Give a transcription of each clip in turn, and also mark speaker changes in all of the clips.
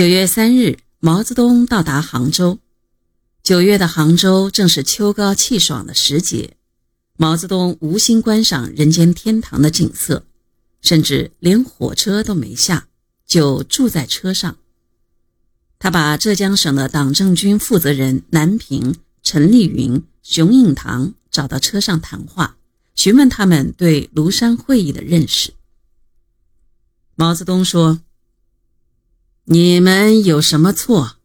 Speaker 1: 九月三日，毛泽东到达杭州。九月的杭州正是秋高气爽的时节，毛泽东无心观赏人间天堂的景色，甚至连火车都没下，就住在车上。他把浙江省的党政军负责人南平、陈丽云、熊应堂找到车上谈话，询问他们对庐山会议的认识。毛泽东说：“你们有什么错？”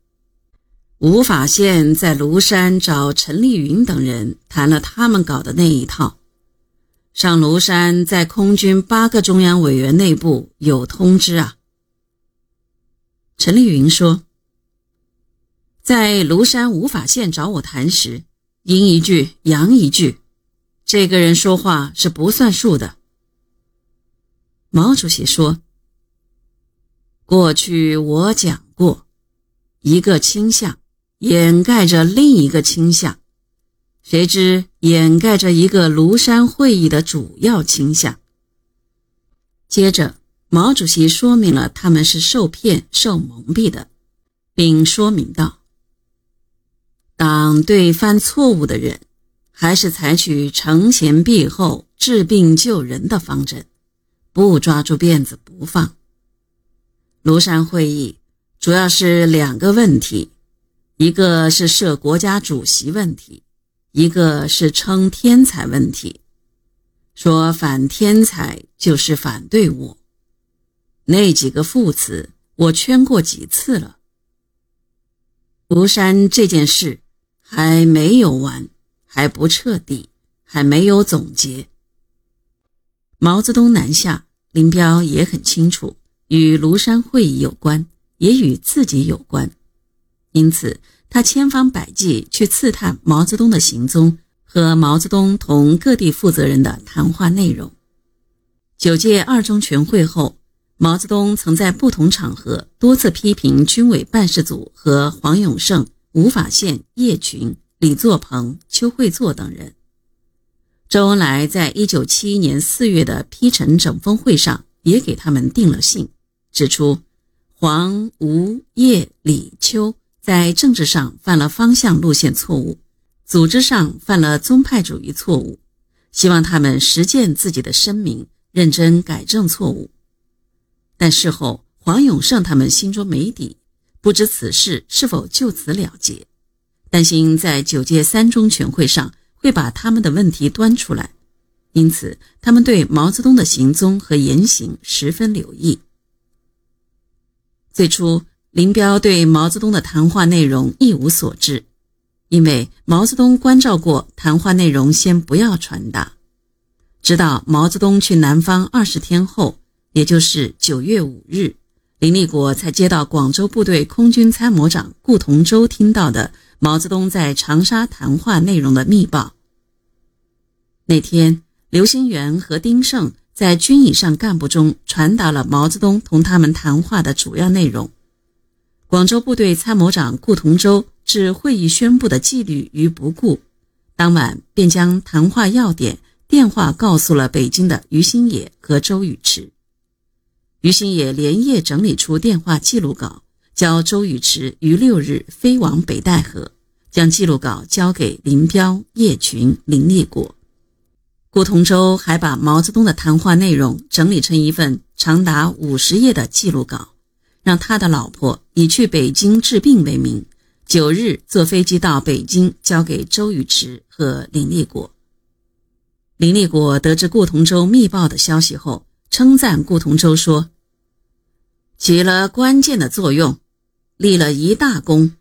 Speaker 1: 吴法宪在庐山找陈丽云等人谈了他们搞的那一套。上庐山，在空军八个中央委员内部有通知啊。陈丽云说。在庐山吴法宪找我谈时，阴一句阳一句，这个人说话是不算数的。毛主席说：“过去我讲过，一个倾向掩盖着另一个倾向，谁知掩盖着一个庐山会议的主要倾向。”接着，毛主席说明了他们是受骗、受蒙蔽的，并说明道。党对犯错误的人，还是采取惩前毖后、治病救人的方针，不抓住辫子不放。庐山会议主要是两个问题，一个是设国家主席问题，一个是称天才问题。说反天才就是反对我，那几个副词我圈过几次了。庐山这件事。还没有完，还不彻底，还没有总结。毛泽东南下，林彪也很清楚，与庐山会议有关，也与自己有关，因此他千方百计去刺探毛泽东的行踪和毛泽东同各地负责人的谈话内容。九届二中全会后，毛泽东曾在不同场合多次批评军委办事组和黄永胜。吴法宪、叶群、李作鹏、邱会作等人。周恩来在一九七一年四月的批陈整风会上也给他们定了信，指出黄、吴、叶、李、邱在政治上犯了方向路线错误，组织上犯了宗派主义错误，希望他们实践自己的声明，认真改正错误。但事后，黄永胜他们心中没底。不知此事是否就此了结，担心在九届三中全会上会把他们的问题端出来，因此他们对毛泽东的行踪和言行十分留意。最初，林彪对毛泽东的谈话内容一无所知，因为毛泽东关照过，谈话内容先不要传达。直到毛泽东去南方二十天后，也就是九月五日。林立果才接到广州部队空军参谋长顾同舟听到的毛泽东在长沙谈话内容的密报。那天，刘兴元和丁盛在军以上干部中传达了毛泽东同他们谈话的主要内容。广州部队参谋长顾同舟置会议宣布的纪律于不顾，当晚便将谈话要点电话告诉了北京的于新野和周宇驰。于新野连夜整理出电话记录稿，交周宇驰于六日飞往北戴河，将记录稿交给林彪、叶群、林立果。顾同舟还把毛泽东的谈话内容整理成一份长达五十页的记录稿，让他的老婆以去北京治病为名，九日坐飞机到北京，交给周宇驰和林立果。林立果得知顾同舟密报的消息后，称赞顾同舟说。起了关键的作用，立了一大功。